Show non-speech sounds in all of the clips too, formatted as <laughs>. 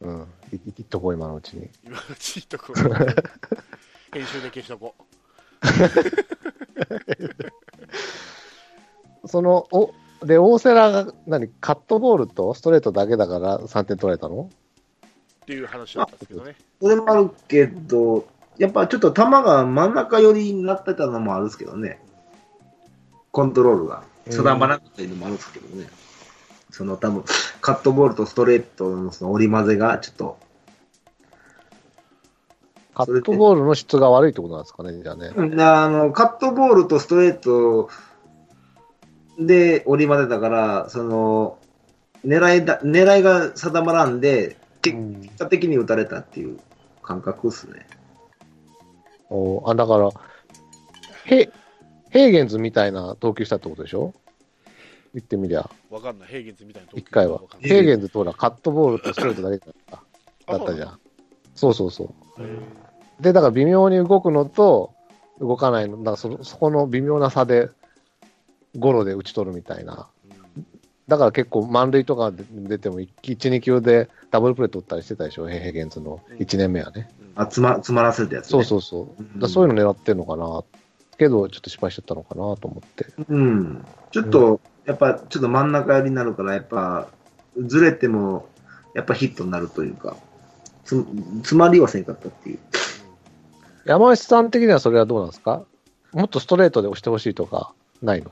うん。いいいっとこう、今のうちに。今のうちにとこ <laughs> 編集で消しとこ <laughs> その、お、で、大瀬良が、何、カットボールとストレートだけだから3点取られたの？っていう話だったんですけどね。それもあるけど、やっぱちょっと球が真ん中寄りになってたのもあるんですけどね。コントロールが定まらなかっのもあるんですけどね。その多分、カットボールとストレートのその織り交ぜがちょっと、カットボールの質が悪いってことなんですかね、じゃあね。うんあの、カットボールとストレートで織り交ぜたから、その、狙いだ、狙いが定まらんで、結うん果的に打たれたっていう感覚っすね。おあ、だから、ヘヘーゲンズみたいな投球したってことでしょ？言ってみりゃ、わかんない。ヘーゲンズみたいな一回はヘーゲンズとほら、カットボールとストレートだけだったあだったじゃん。そうそうそう。で、だから微妙に動くのと、動かないの、だからそのそこの微妙な差で、ゴロで打ち取るみたいな。うんだから結構満塁とかで出ても1、2球でダブルプレー取ったりしてたでしょ、ヘーゲンズの1年目はね。あ、つま、詰まらせたやつ、ね。そうそうそう。だそういうの狙ってんのかな。けど、ちょっと失敗しちゃったのかなと思って。うん。ちょっと、やっぱ、ちょっと真ん中寄りになるから、やっぱ、ずれても、やっぱヒットになるというか、つ、詰まりはせんかったっていう。山内さん的にはそれはどうなんですか？もっとストレートで押してほしいとか、ないの？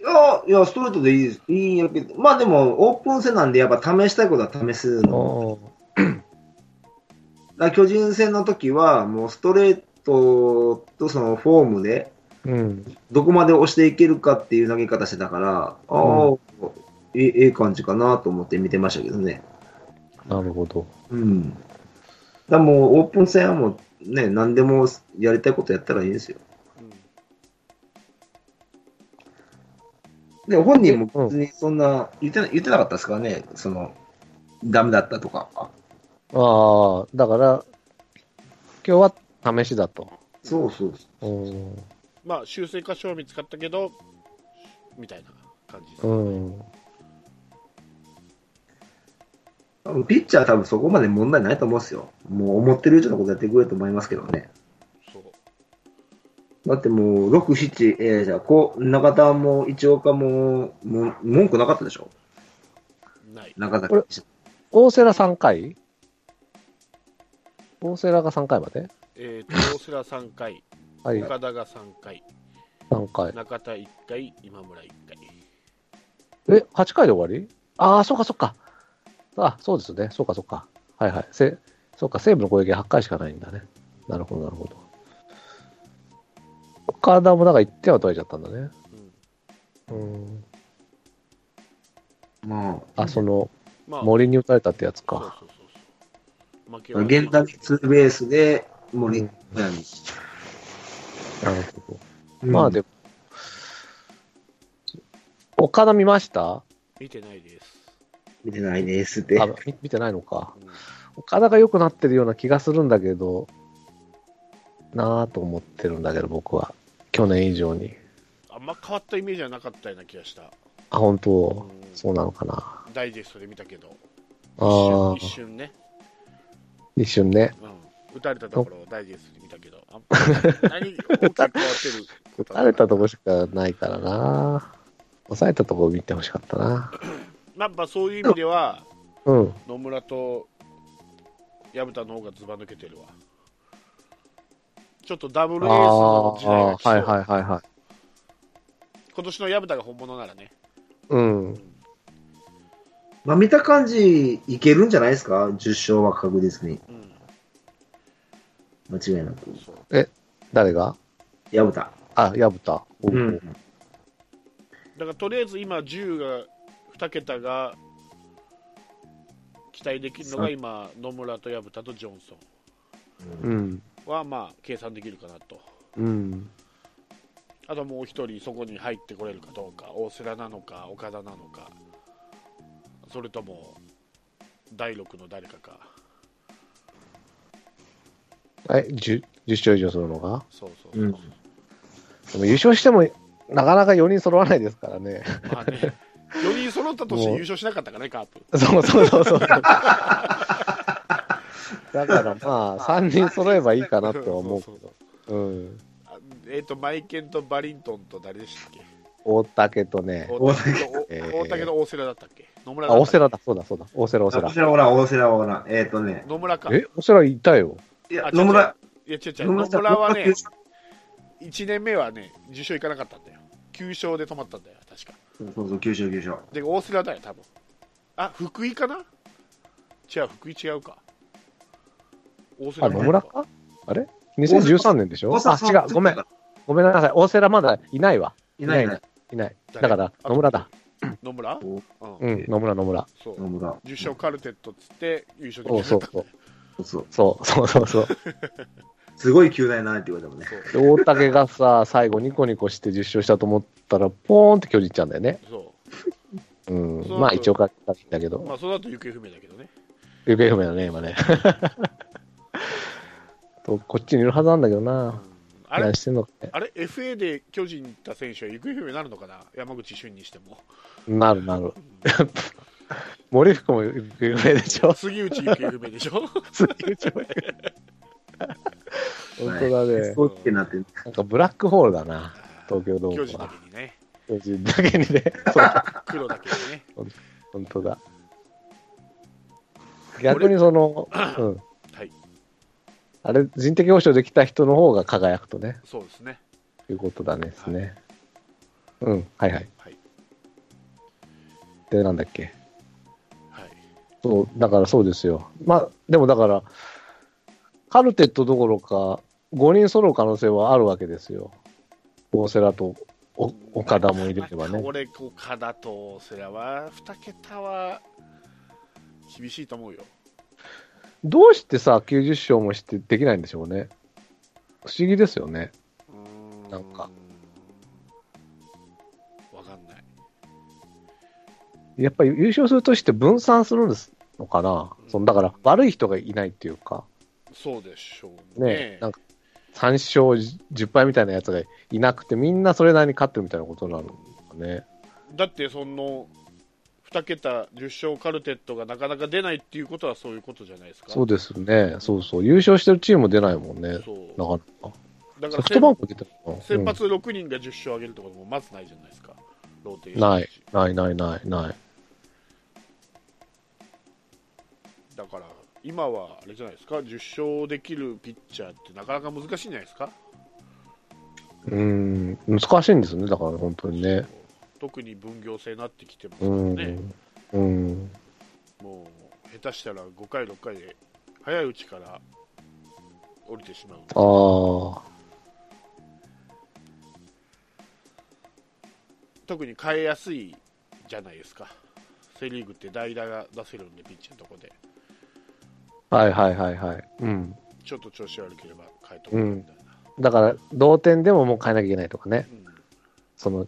いや、いや、ストレートでいいです。いいんやけど、まあでも、オープン戦なんで、やっぱ試したいことは試すの。おだ巨人戦の時は、もうストレートとそのフォームで、うん。どこまで押していけるかっていう投げ方してたから、ああ、ええええ感じかなと思って見てましたけどね。なるほど。うん。だもう、オープン戦はもう、ね、何でもやりたいことやったらいいですよ。うんで、本人も別にそんな言ってな言ってなかったですからね、その、ダメだったとか。ああ、だから、今日は試しだと。そうそううん。まあ、修正箇所は見つかったけど、みたいな感じです、うん。ピッチャーは多分そこまで問題ないと思うんですよ。もう思ってる以上のことやってくれると思いますけどね。そう。だってもう、6、7、えー、じゃあ、こう、中田も一岡も、もう文句なかったでしょ？ない。中田これ大瀬良3回大瀬良が3回まで？えーと、大瀬良3回、はい、岡田が3回、3回。中田1回、今村1回。え、8回で終わり？ああ、そうかそうか。あ、そうですね。そうかそうか。はいはい。せそうか、西武の攻撃は8回しかないんだね。なるほど、なるほど。岡田もなんか1点は取られちゃったんだね。うんうん。まあ、その、まあ、森に打たれたってやつそうか。そうそうそう。負けあ、は現代ツーベースで、森、うん何なるほど。まあでも、岡田見ました？見てないです。見てないですって。あ見見てないのか。うん岡田が良くなってるような気がするんだけど、なぁと思ってるんだけど、僕は。去年以上に。あんま変わったイメージはなかったような気がした。あ、本当、うんそうなのかな？ダイジェストで見たけど、ああ一瞬一、瞬ね、一瞬ね。うん、打たれたところをダイジェストで見たけど、あんま何大きく変わってる？こ打たれたとこしかないからな抑えたとこ見てほしかったなまあ、まあそういう意味では、うん。野村と薮田の方がずば抜けてるわ。ちょっとダブルエースあの時代が来そう、はいはいはいはい。今年の薮田が本物ならね、うん。まあ見た感じ、いけるんじゃないですか ?10 勝は確実に。うん、間違いなく。そう誰が？矢田。あ、薮田。おううん。だからとりあえず今、10が、2桁が期待できるのが今、野村と薮田とジョンソうん。ンはまあ計算できるかなと。うん。あともう一人そこに入ってこれるかどうか、大瀬良なのか、岡田なのか、それとも第6の誰かか、え、10, 10勝以上するのが？そうそうそう、うんでも優勝しても、なかなか4人揃わないですからね。まあね、4人揃った年優勝しなかったからね、カープ。そうそうそうそう。<laughs> だからまあ、3人揃えばいいかなって思うけど。うん。あえっ、と、マイケンとバリントンと誰でしたっけ？大竹とね、大竹とえー大竹と大瀬良だったっけ？野村あ、だったっけ？大瀬良だ、そうだそうだ、大瀬良、大瀬良大。瀬良大瀬良おらん。えっ、とね、野村か。え、大瀬良いたよ。いやあ、野村、いや、違う違う。野村はね、1年目はね、受賞いかなかったんだよ。9勝で止まったんだよ、確か。そうそう、九勝九勝。で、大瀬良だよ、多分。あ、福井かな？違う、福井違うか。大瀬良あ、野村か？あれ ?2013 年でしょ？あ、違う、ごめん。ごめんなさい。大瀬良まだいないわ。いないいない。いない。だ誰から、野村だ。野村？おうん。うん、野村、野村。そう。野村。10勝カルテットっつって優勝できなそうかったそう。そう。そうそうそうそう。<laughs> すごい球大なって言われたもんね。大竹がさ、最後ニコニコして10勝したと思ったら、ポーンって距離いっちゃうんだよね。そうん。そうまあ一応勝ったんだけう。ど、まあ、その後行方不明だけどね。行方不明だね、今ね。<laughs> とこっちにいるはずなんだけどうんな。あれ何してんのかね。あれ FA で巨人に行った選手は行方不明になるのかな？山口俊にしても。なるなる。森福も行方不明でしょ？杉内行方不明でしょ？<laughs> 杉内も本当だね。そうってなってる。なんかブラックホールだな。東京ドームは巨人だけにね。巨人だけにね。<laughs> そう、黒だけにね。本当だ。逆にその、うん。はい。あれ、人的保障できた人の方が輝くとね、そうですね。いうことだねですね。うん、はいはい。はい。で、なんだっけ？はい。そう、だからそうですよ。まあ、でもだから、カルテットどころか、5人揃う可能性はあるわけですよ。大瀬良とお岡田も入れればね。俺、岡田と世良は、2桁は厳しいと思うよ。どうしてさ、90勝もしてできないんでしょうね。不思議ですよね。んなんか。わかんない。やっぱり優勝するとして分散するんですのかな。そのだから悪い人がいないっていうか、そうでしょうね。ね、なんか3勝10敗みたいなやつがいなくて、みんなそれなりに勝ってるみたいなことになるのかね。だって、その、2桁10勝カルテットがなかなか出ないっていうことはそういうことじゃないですか。そうですね。そうそう。優勝してるチームも出ないもんね。なかなか。だからソフトバンク出てるの？先発6人が10勝上げるともまずないじゃないですか、ローテーションだし、ないないないない。だから今はあれじゃないですか、10勝できるピッチャーってなかなか難しいんじゃないですか、うん、難しいんですね。だから本当にね。特に分業制になってきてますからうん。ね、うん。もう下手したら5回、6回で早いうちから降りてしまう、ああ。特に変えやすいじゃないですか、セ・リーグって代打が出せるんで、ピッチャーのとこで、はいはいはいはい。うん。ちょっと調子悪ければ変えとこうみたいな。だから、同点でももう変えなきゃいけないとかね。うんその、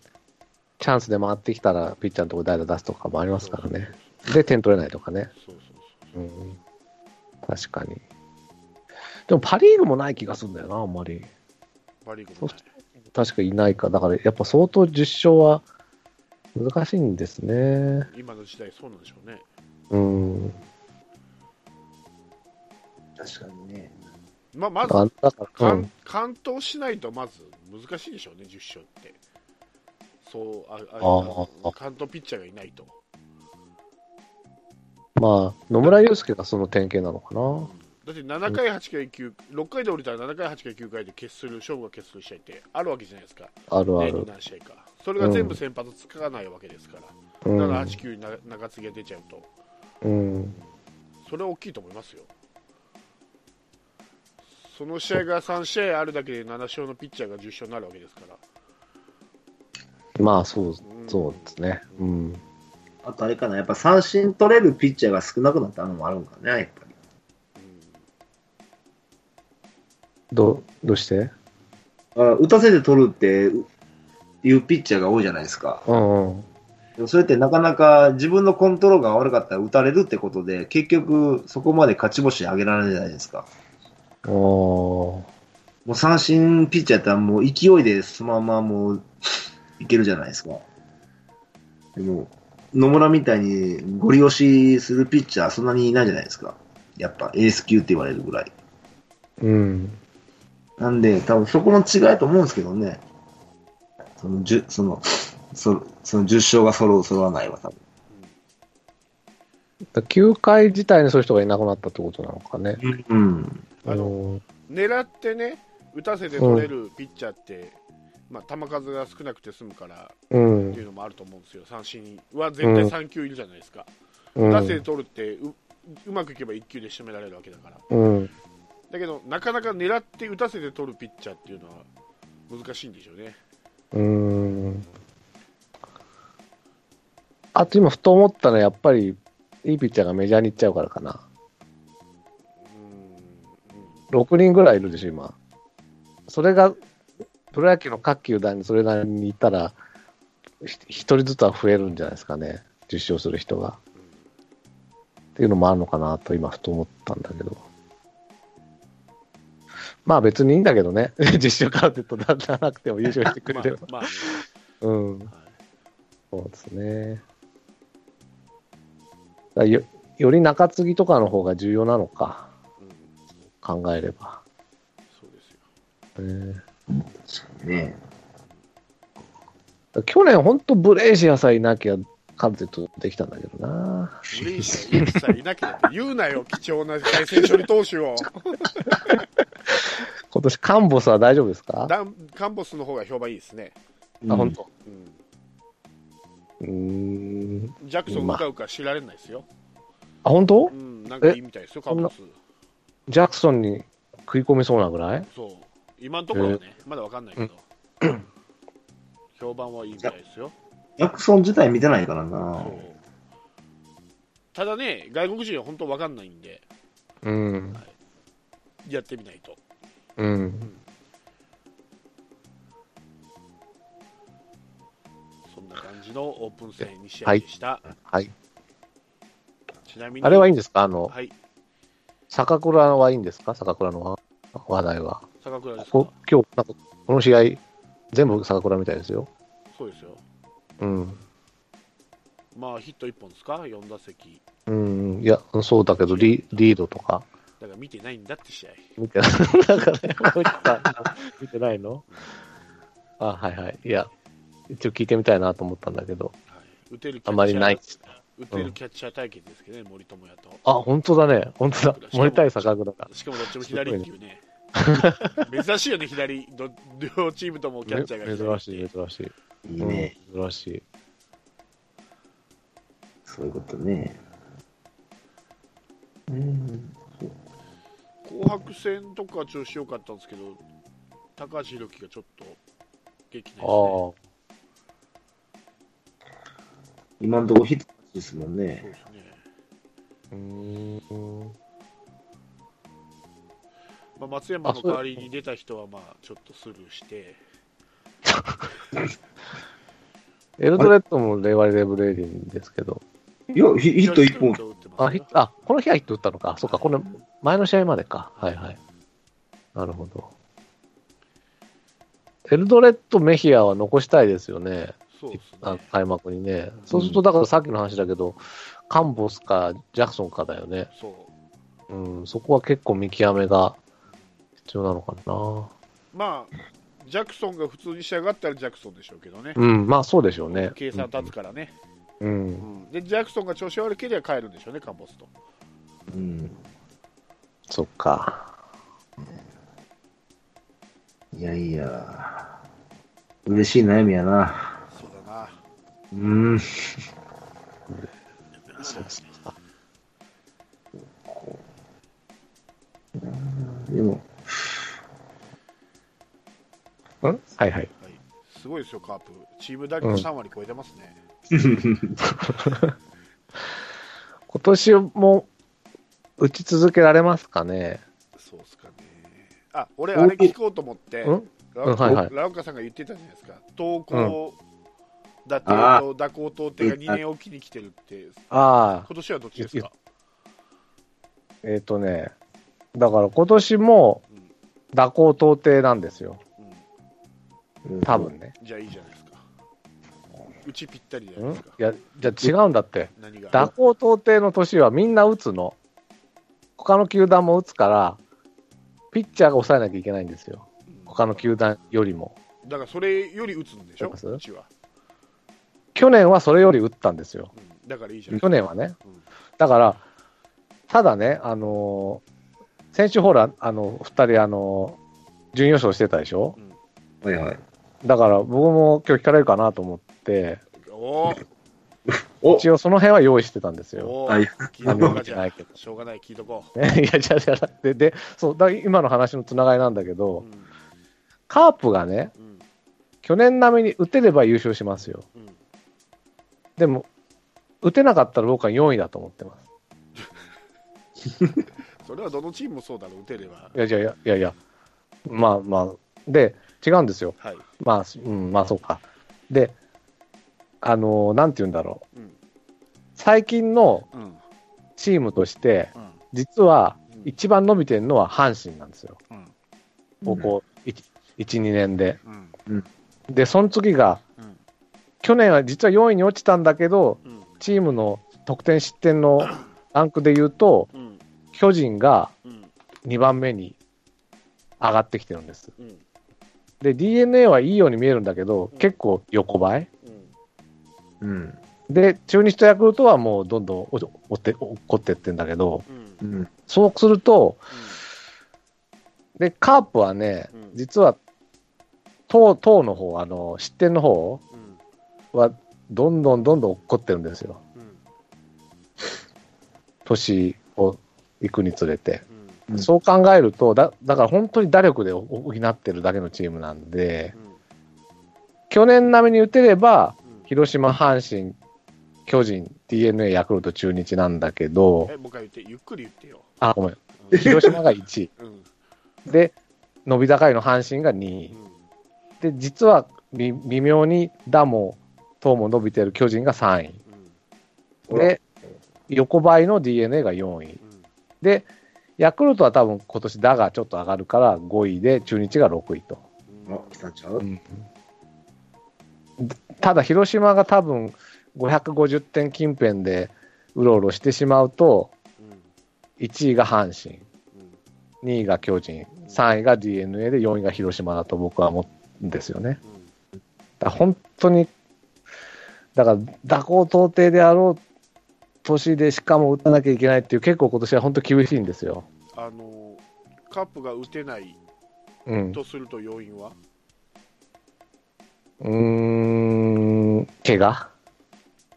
チャンスで回ってきたら、ピッチャーのとこ代打出すとかもありますからね。で、点取れないとかね。そうそうそううん。確かに。でも、パ・リーグもない気がするんだよな、あんまり。パ・リーグもね確かいないか。だから、やっぱ相当10勝は難しいんですね。今の時代そうなんでしょうね。うん。確かにね。まあ、まだず、から、だからうん完。完投しないとまず難しいでしょうね、10勝って。そう、ああああ完投ピッチャーがいないと。まあ、野村祐介がその典型なのかな。だって7回、8回、9、6回で降りたら7回、8回、9回で決する、勝負が決する試合ってあるわけじゃないですか、あるある。何試合か。それが全部先発つかないわけですから、うだからん。8、9にな中継ぎが出ちゃうと、うん。それは大きいと思いますよ。その試合が3試合あるだけで7勝のピッチャーが10勝になるわけですから。まあ、そう、うんそうですね。うん。あとあれかな、やっぱ三振取れるピッチャーが少なくなったのもあるんかね、やっぱり。ど、どうして？あ打たせて取るっていうピッチャーが多いじゃないですか。うんうん。でもそれってなかなか自分のコントロールが悪かったら打たれるってことで、結局そこまで勝ち星上げられないじゃないですか。もう三振ピッチャーやったらもう勢いでそのままもういけるじゃないですか。でも、野村みたいにゴリ押しするピッチャーそんなにいないじゃないですか。やっぱエース級って言われるぐらい。うん。なんで、多分そこの違いと思うんですけどね。その、じゅその、そその10勝が揃う、揃わないは多分。だ9回自体にそういう人がいなくなったってことなのかね。うん。あのうん狙ってね、打たせて取れるピッチャーって、まあ、球数が少なくて済むからうんっていうのもあると思うんですよ、三振は絶対3球いるじゃないですか、うん打たせて取るってううまくいけば1球で仕留められるわけだから、うん。だけど、なかなか狙って打たせて取るピッチャーっていうのは難しいんでしょうね。うん。あと今ふと思ったのはやっぱりいいピッチャーがメジャーに行っちゃうからかな。うんうん6人ぐらいいるでしょ、今。それが、プロ野球の各球団にそれなりにいたら、ひ一人ずつは増えるんじゃないですかね。受賞する人が。っていうのもあるのかなと今ふと思ったんだけど。まあ別にいいんだけどね。<laughs> 実証カーテットならなくても優勝してくれれば。<laughs> まあまあねうん。はいそうですね。よより中継ぎとかの方が重要なのか。うん考えれば。そうですよねね去年本当ブレーシアさえいなきゃカルテットできたんだけどな。ブレイシャー一切いなきゃって言うなよ、貴重な対戦処理投手を。今年カンボスは大丈夫ですか？ダンカンボスの方が評判いいですね。あ、本当。うん。ジャクソンうかうか知られないですよ。あ、本当？うん、なんかいいみたいですよ、カンボス。ジャクソンに食い込みそうなぐらい？そう。今のところはね、まだわかんないけど。評判はいいみたいですよ。ジャクソン自体見てないからなそう。ただね、外国人は本当わかんないんで、うん。やってみないと。うん。そんな感じのオープン戦2試合でした。はい。ちなみに、あれはいいんですか？あの、はい、坂倉はいいんですか？坂倉の話題は。坂倉ですか？こ今日、なんか、この試合、全部坂倉みたいですよ。そうですよ。うん。まあ、ヒット1本ですか ?4 打席。うん。いや、そうだけど、リリードとか。だから見てないんだって試合。見てない。<laughs> なんかね、もう一回見てないの？あ、はいはい。いや、一応聞いてみたいなと思ったんだけど、はい、打てるキャッチャーあまりない。打てるキャッチャー対決ですけどね、森友哉と。あ、本当だね。本当だ。森対坂倉だ。しかもどっちも左っていうね。<laughs> 珍しいよね、左。ど両チームともキャッチャーが左珍しい、珍しい。いいね、うん珍しい。そういうことね。うん。紅白戦とか調子良かったんですけど、高橋宏樹がちょっと激あないですね。今のところヒットですもんそうね。ですね。あ。うーん。まあ、松山の代わりに出た人はまあちょっとスルーして、<laughs> エルドレッドもレイワリレブレイディンですけど。いや、ヒヒット1本。あ、ヒット、あ、この日はヒット打ったのか。そうか、この前の試合までか。はいはい。なるほど。エルドレッド、メヒアは残したいですよね。そうですね。あ開幕にね。そうすると、だからさっきの話だけど、カンボスかジャクソンかだよね。そう。うん、そこは結構見極めが必要なのかな。まあ、ジャクソンが普通に仕上がったらジャクソンでしょうけどね。うん、まあそうでしょうね。計算立つからね。う。うんんで、ジャクソンが調子悪ければ帰るんでしょうね、カンボスと。うん。そっか。いやいや。嬉しい悩みやな。そうん。そうですか。でも、うんはいはい。はい、すごいですよ、カープ。チーム打率3割超えてますね。<laughs> 今年も打ち続けられますかね？そうっすかね。あ、俺、あれ聞こうと思って、うん？ラうんはいはいラウカさんが言ってたじゃないですか。投稿、打定あと打高投定が2年おきに来てるって、ああ、今年はどっちですか？えっ、とね、だから今年もうん蛇行到底なんですよ。うん多分ね。じゃあいいじゃないですか。うちぴったりじゃないんですかいや、じゃあ違うんだって。蛇行到底の年はみんな打つの。他の球団も打つから、ピッチャーが抑えなきゃいけないんですよ。他の球団よりも。だからそれより打つんでしょ？うちは、去年はそれより打ったんですよ。うん。だからいいじゃん。去年はね。うん。だから、ただね、あのー先週ほら、あの、二人、あのー準優勝してたでしょ？はいはい。だから僕も今日聞かれるかなと思って、お。ーお一応その辺は用意してたんですよ。お。はい。ー聞いとこうかじゃあ。ないけどしょうがない聞いとこね、いや、じゃあじゃあで、で、そう、だ今の話のつながりなんだけう、ど、うん。カープがね、うん。去年並みに打てれば優勝しますよ。うんでも、打てなかったら僕は4位だと思ってます。<laughs> それはどのチームもそうだろう打てればいやいやいやいやまあまあ、で、違うんですよ。はい、まあ、うん、まあそうか。で、あのーなんて言うんだろう。うん最近のうんチームとして、うん実はうん一番伸びてるのは阪神なんですよ。うんここ1、1、2年で。うんで、その次が、うん去年は実は4位に落ちたんだけど、うん。チームの得点失点の <clears throat> ランクで言うと、うん巨人がうん。2番目に上がってきてるんです。うん。で、DNA はいいように見えるんだけど、うん。結構横ばい。うん。うん。で、中日とヤクルトはもうどんどんおおって落っこってってんだけど、うん。うん。そうすると、で、カープはね、うん。実は、投、投の方、あの、失点の方うんは、どんどんどんどん落っこってるんですよ。うん年を行くにつれて。うんうんそう考えると、だ、だから本当に打力で補ってるだけのチームなんで、去年並みに打てれば、うん広島、阪神、巨人、DNA、ヤクルト、中日なんだけど、えもう一回言ってゆっくり言ってよ、あ、ごめん。うん広島が1位。うんで、伸び高いの阪神が2位。で、実は微微妙に打も、等も伸びてる巨人が3位。うん。で、横ばいの DNA が4位。うん。で、ヤクルトは多分今年打がちょっと上がるから5位で、中日が6位と。うん。あ、来たんちゃう？ただ、広島が多分550点近辺でうろうろしてしまうと、うん。1位が阪神、うん。2位が巨人、3位が DNA で4位が広島だと僕は思うんですよね。うん。だ本当に、だから、蛇行到底であろう年でしかも打たなきゃいけないっていう、結構今年は本当厳しいんですよ。あのカップが打てないうん。とすると要因は？うーん、怪我？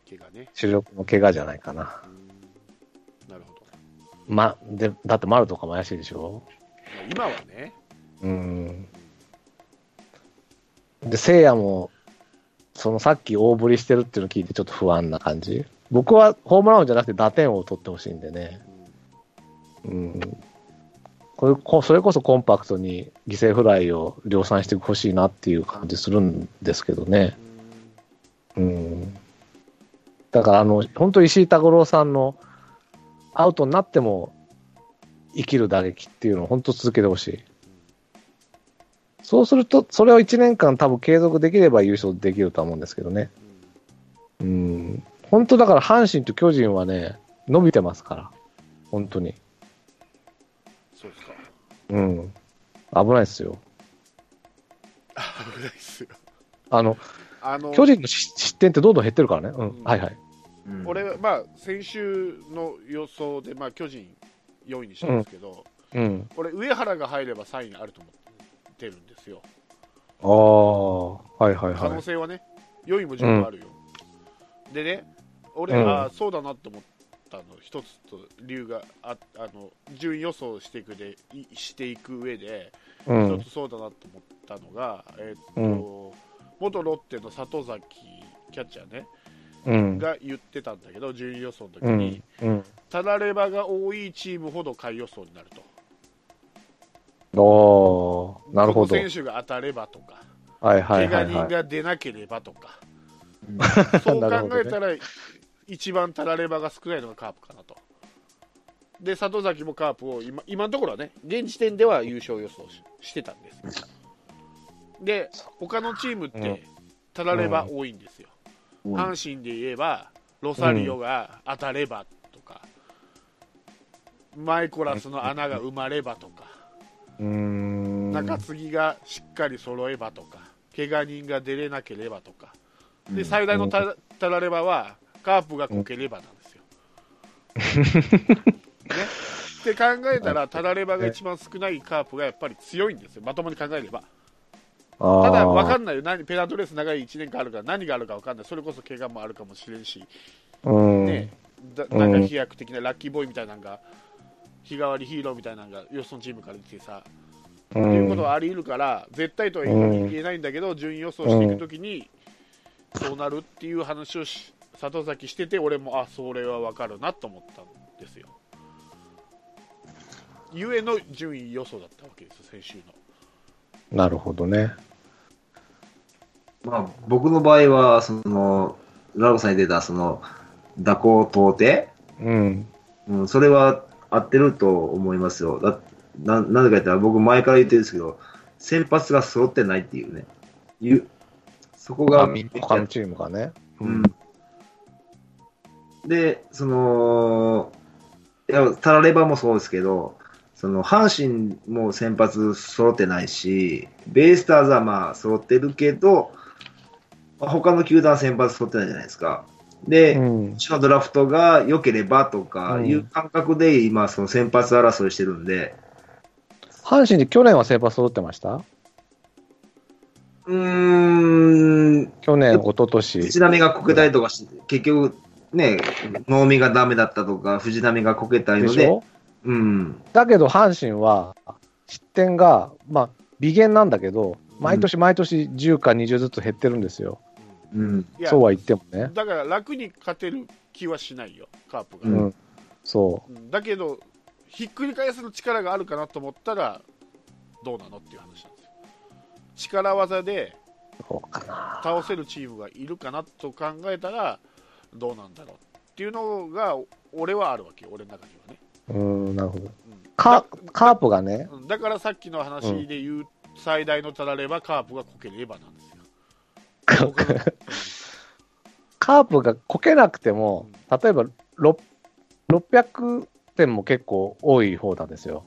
怪我ね主力の怪我じゃないかな。うんなるほどま、で、だって丸とかも怪しいでしょ？まあ今はねうん。で、聖夜も、そのさっき大振りしてるっていうのを聞いてちょっと不安な感じ。僕はホームランじゃなくて打点を取ってほしいんでね。うん。これこそれこそコンパクトに犠牲フライを量産してほしいなっていう感じするんですけどね。うん。だから、あの、本当石井拓郎さんのアウトになっても生きる打撃っていうのを本当続けてほしい。そうすると、それを1年間多分継続できれば優勝できるとは思うんですけどね。うんうん。本当だから阪神と巨人はね、伸びてますから。本当に。そうですかうん。危ないですよ。危ないっすよあの、あの巨人の失失点ってどんどん減ってるからね。うん。うんはいはい。うん俺はまあ先週の予想で、まあ、巨人4位にしたんですけど、うん。俺上原が入れば3位にあると思ってるんですよああ、はいはい可はい。能性はね、4位も十分あるよ、でね俺、うんあそうだなと思ったの一つと理由がああの順位予想していくでいしていく上でう一、ん。つそうだなと思ったのが、えっとうん元ロッテの里崎キャッチャーねうん。が言ってたんだけど順位予想の時うに、ん。うん。たらればが多いチームほど下位予想になるとおー、なるほど。選手が当たればとか、はいはい怪我人はいはい。が出なければとか、うん <laughs> そう考えたら、一番たらればが少ないのがカープかなと。で、里崎もカープを今今のところはね、現時点では優勝予想ししてたんです。で、他のチームっうんて、たられば多いんですよ。うん阪神で言えばロサリオが当たればとか、マイコラスの穴が埋まればとか。中継ぎがしっかり揃えばとか怪我人が出れなければとか。で最大のたたらればはカープがこければなんですよ。ね、って考えたらたらればが一番少ないカープがやっぱり強いんですよ。まともに考えれば。あただ分かんんないよ。何ペナントレース長い1年間あるから何があるか分かんない。それこそ怪我もあるかもしれんし、うん。ね。なんか飛躍的なラッキーボーイみたいなのが日替わりヒーローみたいなのがよそのチームから出てさ、うっていうことはあり得るから絶対とは言えないんだけど、順位予想していくときにそうなるっていう話をし里崎してて俺もあそれは分かるなと思ったんですよゆえの順位予想だったわけです先週のなるほどね。まあ、僕の場合は、その、ラロさんに出た、その、蛇行到底うん。うん、それは合ってると思いますよ。だななぜか言ったら、僕前から言ってるんですけど、先発が揃ってないっていうね。いうそこが他のチームがね。うん。で、その、いや、タラレバもそうですけど、その、阪神も先発揃ってないし、ベイスターズはまあ揃ってるけど、まあ他の球団は先発揃ってないじゃないですか。で、う。うん。ちのドラフトが良ければとかうん。いう感覚で今、その先発争いしてるんで、阪神で去年は先発揃ってました？うーん、去年、一昨年。藤浪がこけたりとかして、結局、ね、能見がダメだったとか、藤浪がこけたりので、でうん、だけど阪神は失点が、まあ、微減なんだけど、毎年毎年10か20ずつ減ってるんですよ。うん、いやそうは言ってもね。だから楽に勝てる気はしないよカープが、ううん。ん。そう。ん。だけどひっくり返すの力があるかなと思ったらどうなのっていう話なんですよ。力技で。倒せるチームがいるかなと考えたらどうなんだろうっていうのが俺はあるわけよ俺の中にはね、うん、なるほど。うん。カカープがね、うん。だからさっきの話で言う、最大のたらればカープがこければなんですよカープがこけなくても、例えば6 600点も結構多い方なんですよ。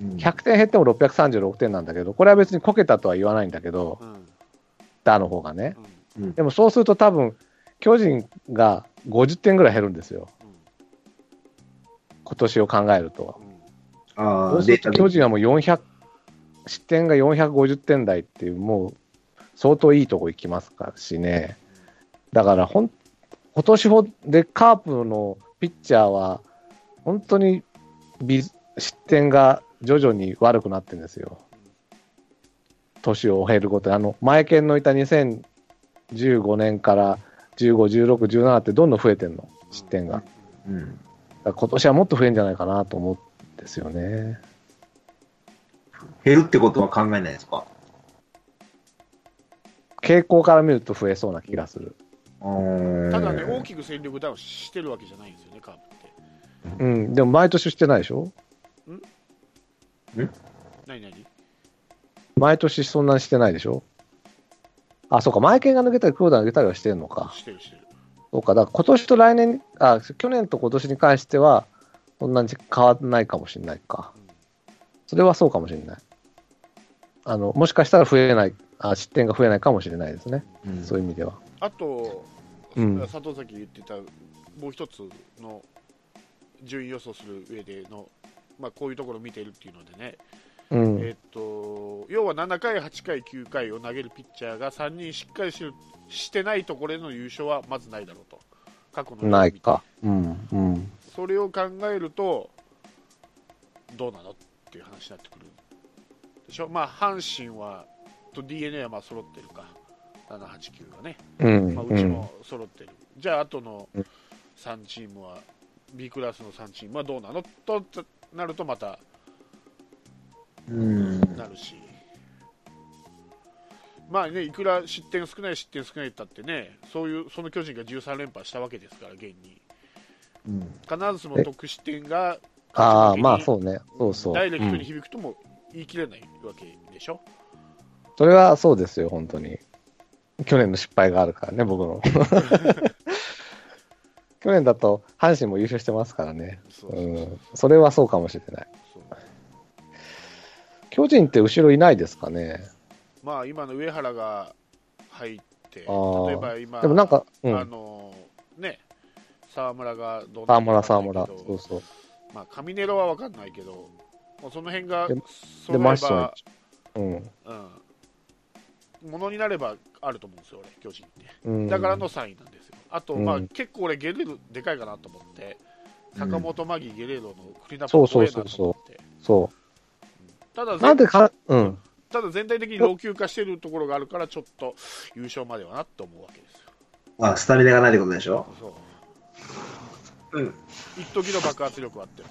100点減っても636点なんだけど、これは別にこけたとは言わないんだけど、うんうん打の方がね。うんでもそうすると多分、巨人が50点ぐらい減るんですよ。今年を考えると。ああ、そうすると巨人はもう400、失点が450点台っていう、もう相当いいとこ行きますからしね。だからほん、今年ほでカープのピッチャーは、本当にビ失点が徐々に悪くなってるんですよ。年を経るごとに。あの、前剣のいた2015年から15、16、17ってどんどん増えてんの、失点が。うん、ら今年はもっと増えるんじゃないかなと思うんですよね。減るってことは考えないですか？傾向から見ると増えそうな気がする。ただね、大きく戦力ダウンしてるわけじゃないんですよね、カープって。うん、でも毎年してないでしょ？何何？毎年そんなにしてないでしょ？あ、そうか、前剣が抜けたり、黒田が抜けたりはしてるのか。してるしてる。そうか、だから今年と来年、あ、去年と今年に関しては、そんなに変わらないかもしれないか。それはそうかもしれない。あの、もしかしたら増えない、あ失点が増えないかもしれないですね。うんそういう意味では。あと、うん佐藤崎言ってたもう一つの順位予想する上での、まあ、こういうところを見てるっていうのでね、うん。えっと要は7回、8回、9回を投げるピッチャーが3人しっかりしるしてないところでの優勝はまずないだろうと、過去のないか。うん。うん。それを考えると、どうなのっていう話になってくるでしょ、まあ、阪神はと d n a はまあ揃ってるか、7、8、9がね、うん。まあ、うちも揃ってる、じゃあ、あとのうん。3チームは、B クラスの3チームはどうなの？となると、またうん。なるし、まあね、いくら失点少ない、失点少ないったってね、そういうその巨人が13連覇したわけですから、現に。うん。必ずしも得失点がああ、まあそうね。そうそう。ダイレクトにうん。響くとも言い切れないわけでしょ、それはそうですよ、本当に。去年の失敗があるからね、僕の。<laughs> 去年だと阪神も優勝してますからね。そうそうそううん。それはそうかもしれない。巨人って後ろいないですかね？まあ今の上原が入って、例えば今、でもなんか、うあん。のね、沢村がどん沢村、な沢村。のかわかんないけどそうそう。まあ、上ネロは分かんないけど、もうその辺がでマッションば、うん。うん、ものになればあると思うんですよ、俺、巨人って。うん。だからの3位なんですよ。あと、うんまあ、結構俺、ゲレーロでかいかなと思って、うん坂本、マギ、ゲレーロのクリーンアップそうそう怖えなと思って。そただう。なんで全か、うん。ただ全体的に老朽化してるところがあるから、ちょっと優勝まではなって思うわけですよ。あ、スタミナがないってことでしょ？そううん。一時の爆発力はあっても。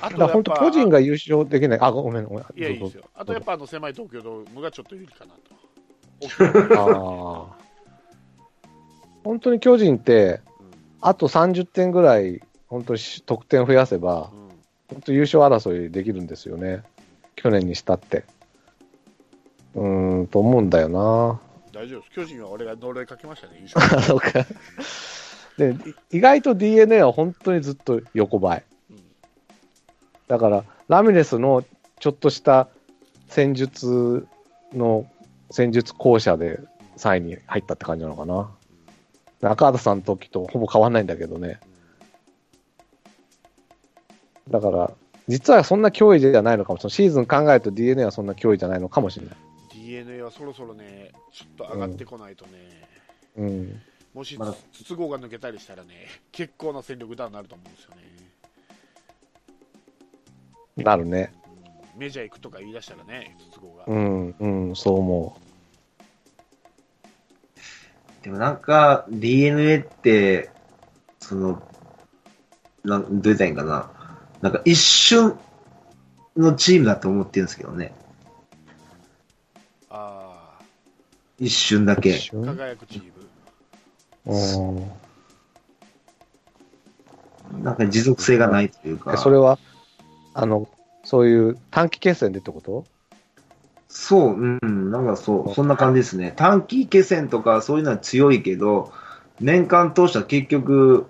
あだから本当、巨人が優勝できない。あ、ごめん、ごめん。いや、いいですよ。あとやっぱあの狭い東京ドームがちょっと有利かなと。ああ。本当に巨人って、あと30点ぐらい、本当に得点増やせば、うんうん本当優勝争いできるんですよね。去年にしたって。うーん、と思うんだよな。大丈夫です。巨人は俺が呪いかけましたね、<laughs> 優勝。で、い意外と DNA は本当にずっと横ばい。うんだから、ラミレスのちょっとした戦術の、戦術校舎で3位に入ったって感じなのかな。中畑さんの時とほぼ変わんないんだけどね。だから、実はそんな脅威じゃないのかも。そのシーズン考えると DNA はそんな脅威じゃないのかもしれない。DNA はそろそろね、ちょっと上がってこないとね、うん。もし筒香が抜けたりしたらね、結構な戦力ダウンになると思うんですよね。なるね。うんメジャー行くとか言い出したらね、筒香が。うん、うん、そう思でもなんか、DNA って、その、なん、どう言ったらいいんかな。なんか一瞬のチームだと思ってるんですけどね。あ一瞬だう。け。あ、一瞬輝くチーム。うんなんか持続性がないというえか。それは、あの、そういう短期決戦でってこと？そう、うん、なんかそう、そんな感じですね。短期決戦とかそういうのは強いけど、年間通したら結局、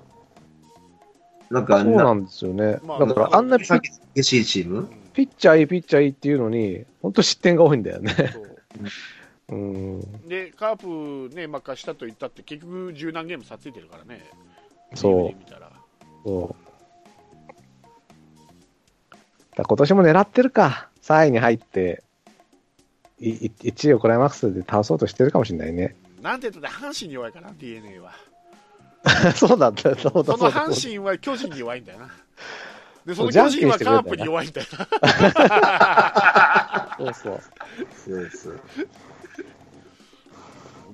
なんか、そうなんですよね。まあだから、あんなピッ激しいチーム？うんピッチャーいい、ピッチャーいいっていうのに、本当失点が多いんだよね。そう <laughs> うん。で、カープね、まあ、貸したと言ったって、結局、十何ゲーム差ついてるからね、そう。そう。今年も狙ってるか。3位に入って、いい1位をクライマックスで倒そうとしてるかもしれないね。なんて言ったって、阪神に弱いから、DNA は。<laughs> そうだった、そうだ、そのそうだ。阪神は巨人に弱いんだよな。で、その巨人はカープに弱いんだよな。<laughs> そうそう。そうです。う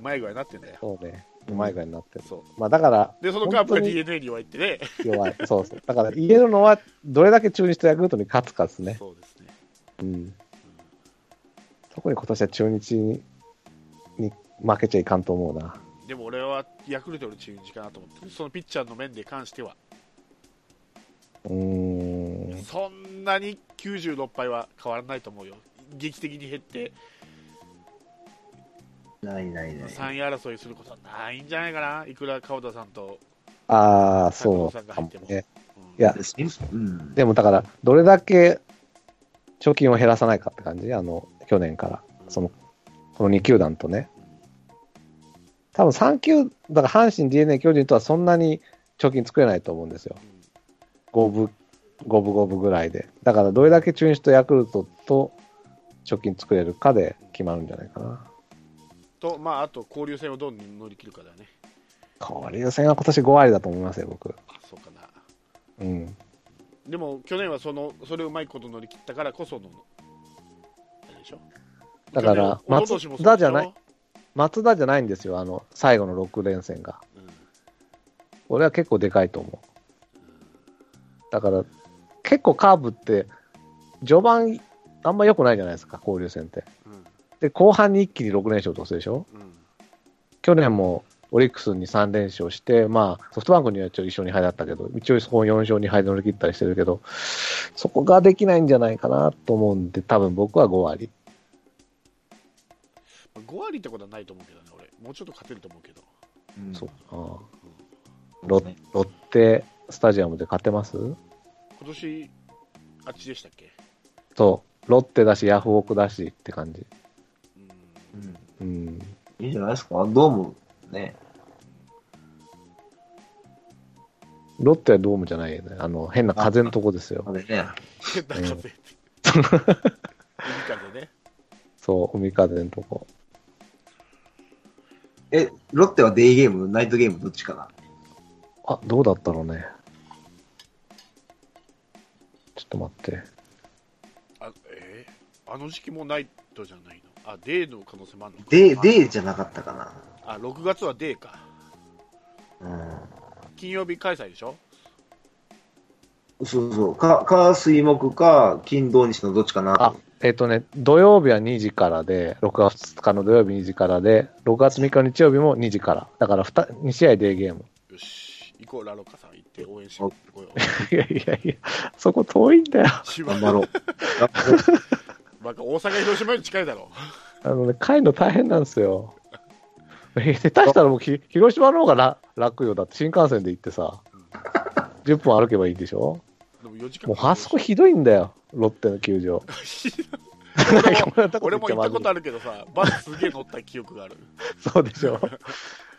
まい具合になってんだよ。そうね。うまい具合になってる。そう。まあだから、で、そのカープが DNA に弱いってね。弱い。そうそう。だから言えるのは、どれだけ中日とヤクルトに勝つかですね。そうですね。うん。特に今年は中日にに負けちゃいかんと思うな。でも俺はヤクルトより中日かなと思ってる、そのピッチャーの面で関しては、うーん。そんなに96敗は変わらないと思うよ。劇的に減って、ないないない。3位争いすることはないんじゃないかな。いくら川田さんと、ああ、そうかもが入ってもね。うんいや、うん。でもだから、どれだけ貯金を減らさないかって感じ？あの、去年から。その、この2球団とね。多分3球、だから阪神、DNA、巨人とはそんなに貯金作れないと思うんですよ。五分、五分五分ぐらいで。だからどれだけ中日とヤクルトと貯金作れるかで決まるんじゃないかな。と、まあ、あと交流戦をどう乗り切るかだよね。交流戦は今年5割だと思いますよ、僕。そうかな。うん。でも、去年はその、それをうまいこと乗り切ったからこその、あれでしょ？だから松田じゃない。松田じゃないんですよ、あの、最後の6連戦が。うん俺は結構でかいと思う。だから、結構カーブって、序盤、あんま良くないじゃないですか、交流戦って。うんで、後半に一気に6連勝とするでしょ？うん去年もオリックスに3連勝して、まあ、ソフトバンクにはちょっと一勝2敗だったけど、一応そこ4勝2敗で乗り切ったりしてるけど、そこができないんじゃないかなと思うんで、多分僕は5割。5割ってことはないと思うけどね、俺。もうちょっと勝てると思うけど。うんそうああロロッテスタジアムで勝てます？今年、あっちでしたっけ？そう。ロッテだし、ヤフオクだしって感じ。うん。いいんじゃないですかドームね。ロッテはドームじゃないよね。あの、変な風のとこですよあ。れね。変な風って。海風ね。そう、海風のとこ。え、ロッテはデイゲーム、ナイトゲームどっちかな？あ、どうだったろうね。ちょっと待って。あ、えー？あの時期もナイトじゃないの？あ、デーの可能性もあるのかデイ、デイじゃなかったかなあ、6月はデーか。金曜日開催でしょ？うん。そうそう。か、か、水木か、金土日のどっちかなあ、えっ、とね、土曜日は2時からで、6月2日の土曜日2時からで、6月3日の日曜日も2時から。だから 2, 2試合デーゲーム。よし、行こう、ラロカさん行って応援しに行こうよ。いやいやいや、そこ遠いんだよ。頑張ろう。<laughs> 大阪、広島より近いだろ。あのね、帰るの大変なんですよ。え <laughs> 下手したらもうひ広島の方が楽楽よ。だって新幹線で行ってさ、10分歩けばいいでしょ？でも4時間もうあそこひどいんだよ。ロッテの球場。<laughs> 俺も行ったことある。るけどさ、バスすげえ乗った記憶がある。そうでしょ。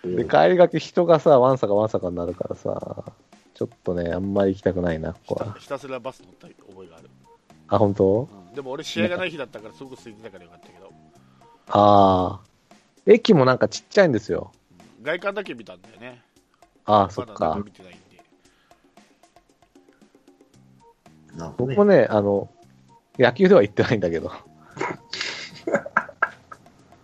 で、帰りがけ人がさ、わんさかわんさかになるからさ、ちょっとね、あんまり行きたくないな、ここは。ひたすらバス乗った覚えがある。あ、本当？うんでも俺試合がない日だったからすごく空いてたからよかったけど、ああ。駅もなんかちっちゃいんですよ。うん外観だけ見たんだよね。ああ、そっか僕もね、あの、野球では行ってないんだけど。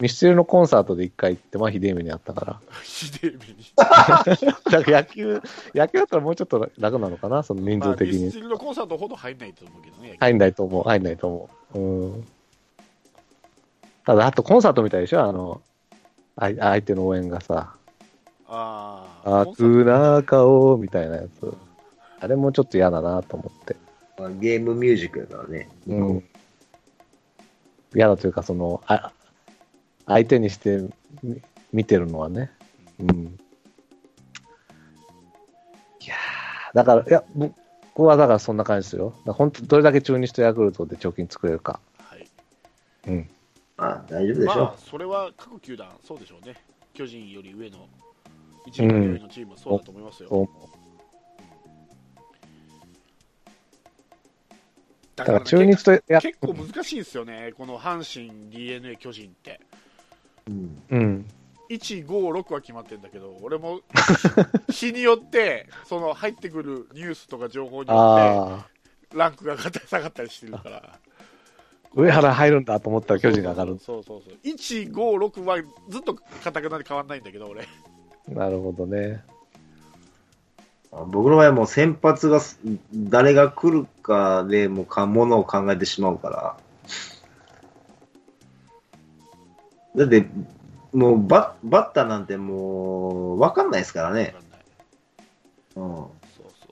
ミスチルのコンサートで一回行って、まあ、ひでえ目にあったから。ひでえ目に。<laughs> だから野球、野球だったらもうちょっと楽なのかな、その人まあ、数的に。ミスチルのコンサートほど入んないと思うけどね。入んないと思う、入んないと思う。うん。ただ、あとコンサートみたいでしょあの、あい相手の応援がさ、ああ。悪な顔みたいなやつ。あれもちょっと嫌だなと思って。まあゲームミュージックやからね。うん。嫌だというか、その、あ相手にしてみ見てるのはね。うん。いやーだから、いや、僕はだからそんな感じですよ。本当、どれだけ中日とヤクルトで貯金作れるか。はい。うん。まあ、大丈夫でしょまあ、それは各球団、そうでしょうね。巨人より上の、一部上のチームはそうだと思いますよ。そうだだから中日と、いや、結構難しいんですよね、この阪神、d n a 巨人って。う。うん。うん。1、5、6は決まってるんだけど、俺も <laughs> 日によって、その入ってくるニュースとか情報によっ。て、ランクが上がったり下がったりしてるから。上原入るんだと思ったら巨人が上がる。そうそうそう。1、5、6はずっとカタカナで変わんないんだけど、俺。なるほどね。僕の場合はもう先発がす誰が来るかでもうかものを考えてしまうから。だって、もうババッターなんてもう分かんないですからね。わかんない。うん、そうそうそう。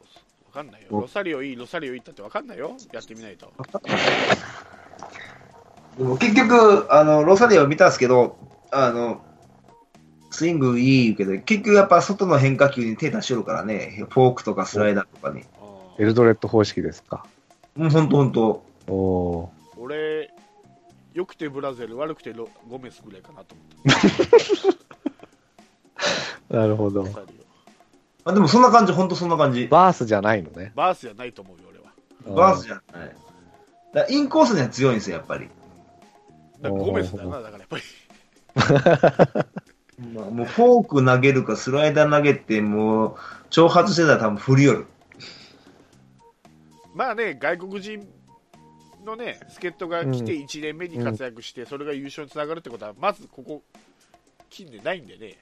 わかんないよ。おロサリオいい、ロサリオいいったってわかんないよ。やってみないと。<laughs> でも結局、あの、ロサリオ見たんですけど、あの、スイングいいけど、結局やっぱ外の変化球に手出しよるからね、フォークとかスライダーとかに。あエルドレッド方式ですか。もうほんとほんと。おおー俺、良くてブラゼル、悪くてロゴメスぐらいかなと思った。ー。<laughs> なるほどあでもそんな感じ、ほんとそんな感じ。バースじゃないのねオ。バースじゃないと思うよ、俺は。バースじゃない。だからインコースには強いんですよ、やっぱり。だゴメスだよな、だからやっぱり。<laughs> まあ、もうフォーク投げるかスライダー投げて、もう、挑発してたら多分振りよる。まあね、外国人のね、助っ人が来て1年目に活躍して、それが優勝につながるってことは、まずここ、近年ないんでね、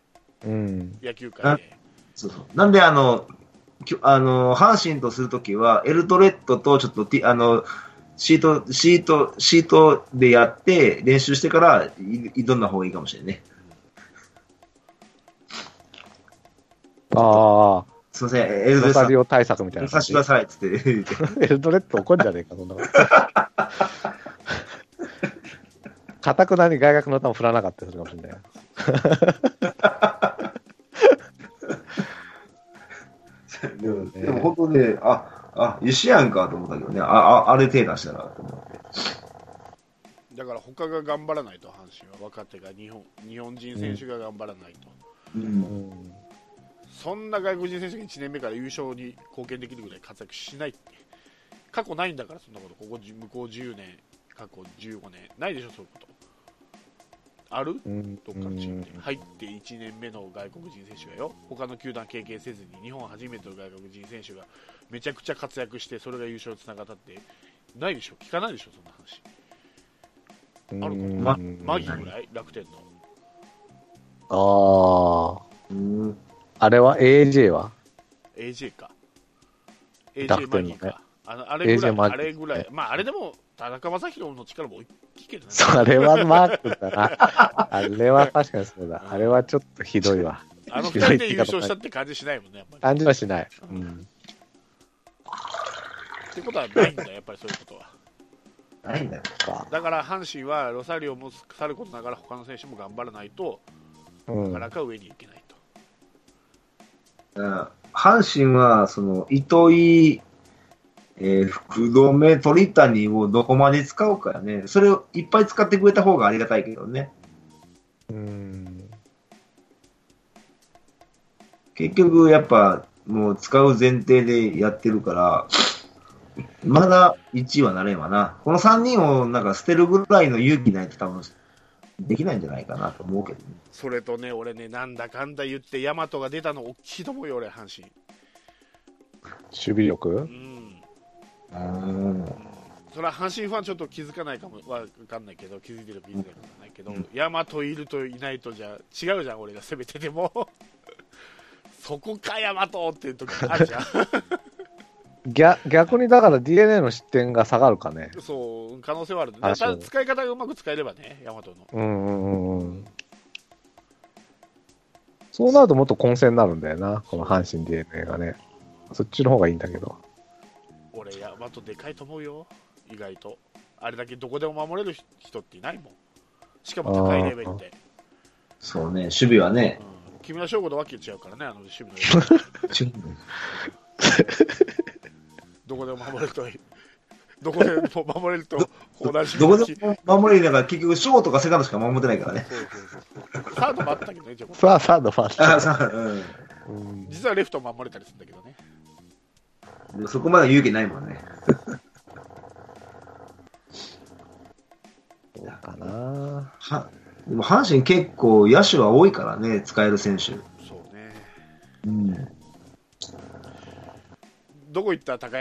うん。野球界で。そうそうなんで、あの、きょあの、阪神とするときは、エルトレッドとちょっとティ、あの、シート、シート、シートでやって、練習してからい挑んだ方がいいかもしれんね。ああ、すいません、エルドレッドロサリオ対策みたいなさせてく。ださいっつって言って。<laughs> エルドレッド怒んじゃねえか、そんなこと。かたくなに外角の球振らなかったりするかもしれない。<laughs> でも、でも本当ね、あ、あ、石やんかと思ったけどね、あ、ああれ手出したらと思って。だから他が頑張らないと、阪神は若手が日本日本人選手が頑張らないと、う。うんん。そんな外国人選手が1年目から優勝に貢献できるぐらい活躍しないって、過去ないんだから、そんなこと、ここじ向こう10年、過去15年、ないでしょ、そういうこと。あるうん。どっかのチームで入って1年目の外国人選手がよ、他の球団経験せずに日本初めての外国人選手がめちゃくちゃ活躍して、それが優勝につながったって、ないでしょ、聞かないでしょ、そんな話。うんあるまマギぐらい楽天の。ああ。うん。あれは？AJ は？AJ か。AJ マギか。あのあれぐら AJ マい、ギあれぐらい。まあ、あれでも、田中将大の力も大きいけどね。<laughs> それはマークだな。あれは確かにそうだ。あれはちょっとひどいわ。あの二人で優勝したって感じしないもんね、やっぱり。感じはしない。うん。ってことはないんだよ、やっぱりそういうことは。ないんだよ。だから阪神はロサリオもさることながら他の選手も頑張らないと、うんなかなか上に行けないと。うん阪神は、その、糸井、えー福留、鳥谷をどこまで使うかやね。それをいっぱい使ってくれた方がありがたいけどね。うん。結局、やっぱ、もう使う前提でやってるから、まだ1位はなれんわな。この3人をなんか捨てるぐらいの勇気ないと多分、できないんじゃないかなと思うけどね。それとね、俺ね、なんだかんだ言って、大和が出たの大きいと思うよ、俺、阪神。守備力？うん。うん。それは阪神ファンちょっと気づかないかもわかんないけど、気づいてるか気づいてるかないけど、うん大和いるといないとじゃ違うじゃん、俺が攻めてても。<laughs> そこか、大和っていう時あるじゃん。<laughs> <laughs> 逆逆にだから DNA の失点が下がるかね。そう、可能性はある。あただ使い方がうまく使えればね、大和の。うんうんうんうん。そうなるともっと混戦になるんだよな、この阪神 DNA がね。そっちの方がいいんだけど。俺、大和でかいと思うよ、意外と。あれだけどこでも守れる人っていないもん。しかも高いレベルで。そうね、守備はね。うん、木村翔吾とわけ違うからね、あの守備の <laughs> <laughs> どこでも守れると、どこでも守れると同じどこでも守れながら結局、ショートかセカンドしか守ってないからね。サードもあったけどね、一応さあ、サードファースあト。さうんうん実はレフト守れたりするんだけどね。でもそこまで勇気ないもんね。そうかな。はでも阪神結構野手は多いからね、使える選手。そうね。うん。どこ行った？高山